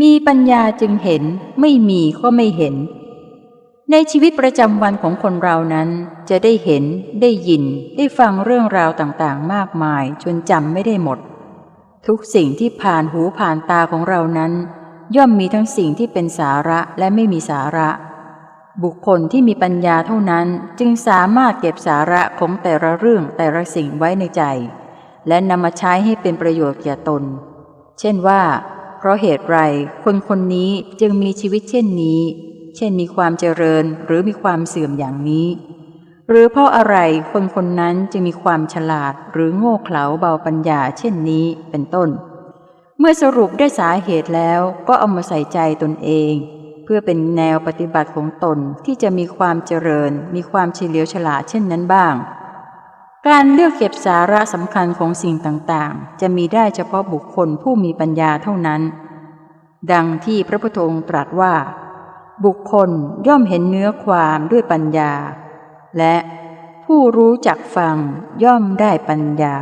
มีปัญญาจึงเห็นไม่มีก็ไม่เห็น ในชีวิตประจำวันของคนเรานั้นจะได้เห็นได้ยินได้ฟังเรื่องราวต่างๆ มากมายจนจำไม่ได้หมด ทุกสิ่งที่ผ่านหูผ่านตาของเรานั้น ย่อมมีทั้งสิ่งที่เป็นสาระและไม่มีสาระ บุคคลที่มีปัญญาเท่านั้นจึงสามารถเก็บสาระของแต่ละเรื่องแต่ละสิ่งไว้ในใจ และนำมาใช้ให้เป็นประโยชน์แก่ตน เช่นว่า เพราะเหตุไรคนคนนี้จึงมีชีวิตเช่นนี้ เช่นมีความเจริญหรือมีความเสื่อมอย่างนี้ หรือเพราะอะไรคนคนนั้นจึงมีความฉลาดหรือโง่เขลาเบาปัญญาเช่นนี้เป็นต้น เมื่อสรุปได้สาเหตุแล้วก็เอามาใส่ใจตนเอง เพื่อเป็นแนวปฏิบัติของตนที่จะมีความเจริญ มีความเฉลียวฉลาดเช่นนั้นบ้าง การเลือกเก็บสาระสำคัญของสิ่งต่างๆ จะมีได้เฉพาะบุคคลผู้มีปัญญาเท่านั้น ดังที่พระพุทธองค์ตรัสว่า บุคคลย่อมเห็นเนื้อความด้วยปัญญา และผู้รู้จักฟังย่อมได้ปัญญา